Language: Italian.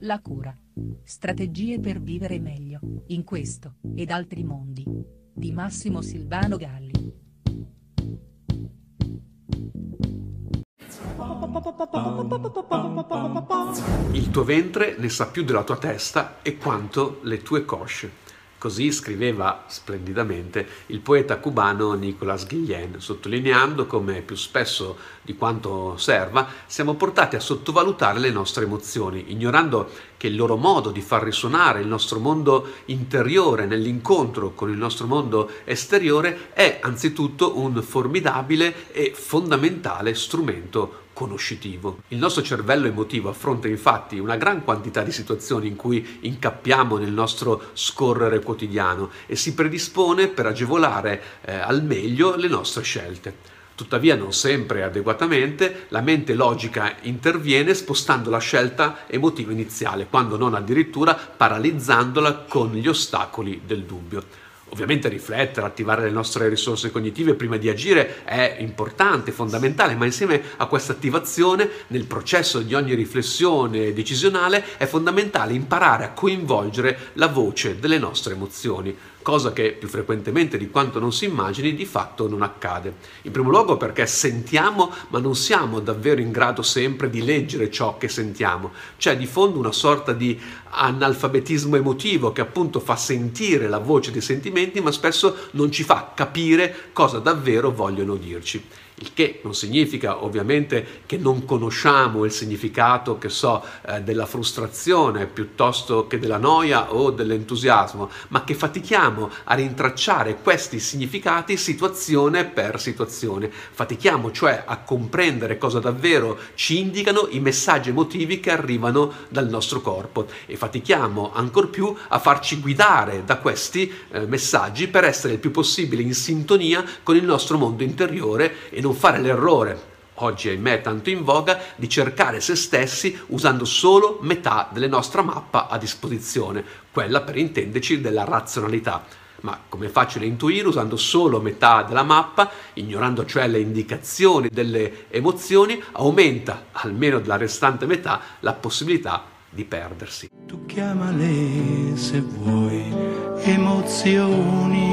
La cura. Strategie per vivere meglio, in questo, ed altri mondi. Di Massimo Silvano Galli. Il tuo ventre ne sa più della tua testa e quanto le tue cosce. Così scriveva splendidamente il poeta cubano Nicolas Guillen, sottolineando come più spesso di quanto serva siamo portati a sottovalutare le nostre emozioni, ignorando che il loro modo di far risuonare il nostro mondo interiore nell'incontro con il nostro mondo esteriore è anzitutto un formidabile e fondamentale strumento conoscitivo. Il nostro cervello emotivo affronta infatti una gran quantità di situazioni in cui incappiamo nel nostro scorrere quotidiano e si predispone per agevolare eh, al meglio le nostre scelte. Tuttavia non sempre adeguatamente la mente logica interviene spostando la scelta emotiva iniziale, quando non addirittura paralizzandola con gli ostacoli del dubbio. Ovviamente riflettere, attivare le nostre risorse cognitive prima di agire è importante, fondamentale, ma insieme a questa attivazione nel processo di ogni riflessione decisionale è fondamentale imparare a coinvolgere la voce delle nostre emozioni cosa che più frequentemente di quanto non si immagini di fatto non accade. In primo luogo perché sentiamo ma non siamo davvero in grado sempre di leggere ciò che sentiamo, c'è di fondo una sorta di analfabetismo emotivo che appunto fa sentire la voce dei sentimenti ma spesso non ci fa capire cosa davvero vogliono dirci il che non significa ovviamente che non conosciamo il significato, che so, eh, della frustrazione piuttosto che della noia o dell'entusiasmo, ma che fatichiamo a rintracciare questi significati situazione per situazione. Fatichiamo cioè a comprendere cosa davvero ci indicano i messaggi emotivi che arrivano dal nostro corpo e fatichiamo ancor più a farci guidare da questi eh, messaggi per essere il più possibile in sintonia con il nostro mondo interiore e non non fare l'errore, oggi ahimè tanto in voga, di cercare se stessi usando solo metà della nostra mappa a disposizione, quella per intenderci della razionalità. Ma come è facile intuire, usando solo metà della mappa, ignorando cioè le indicazioni delle emozioni, aumenta, almeno della restante metà, la possibilità di perdersi. Tu chiamale se vuoi emozioni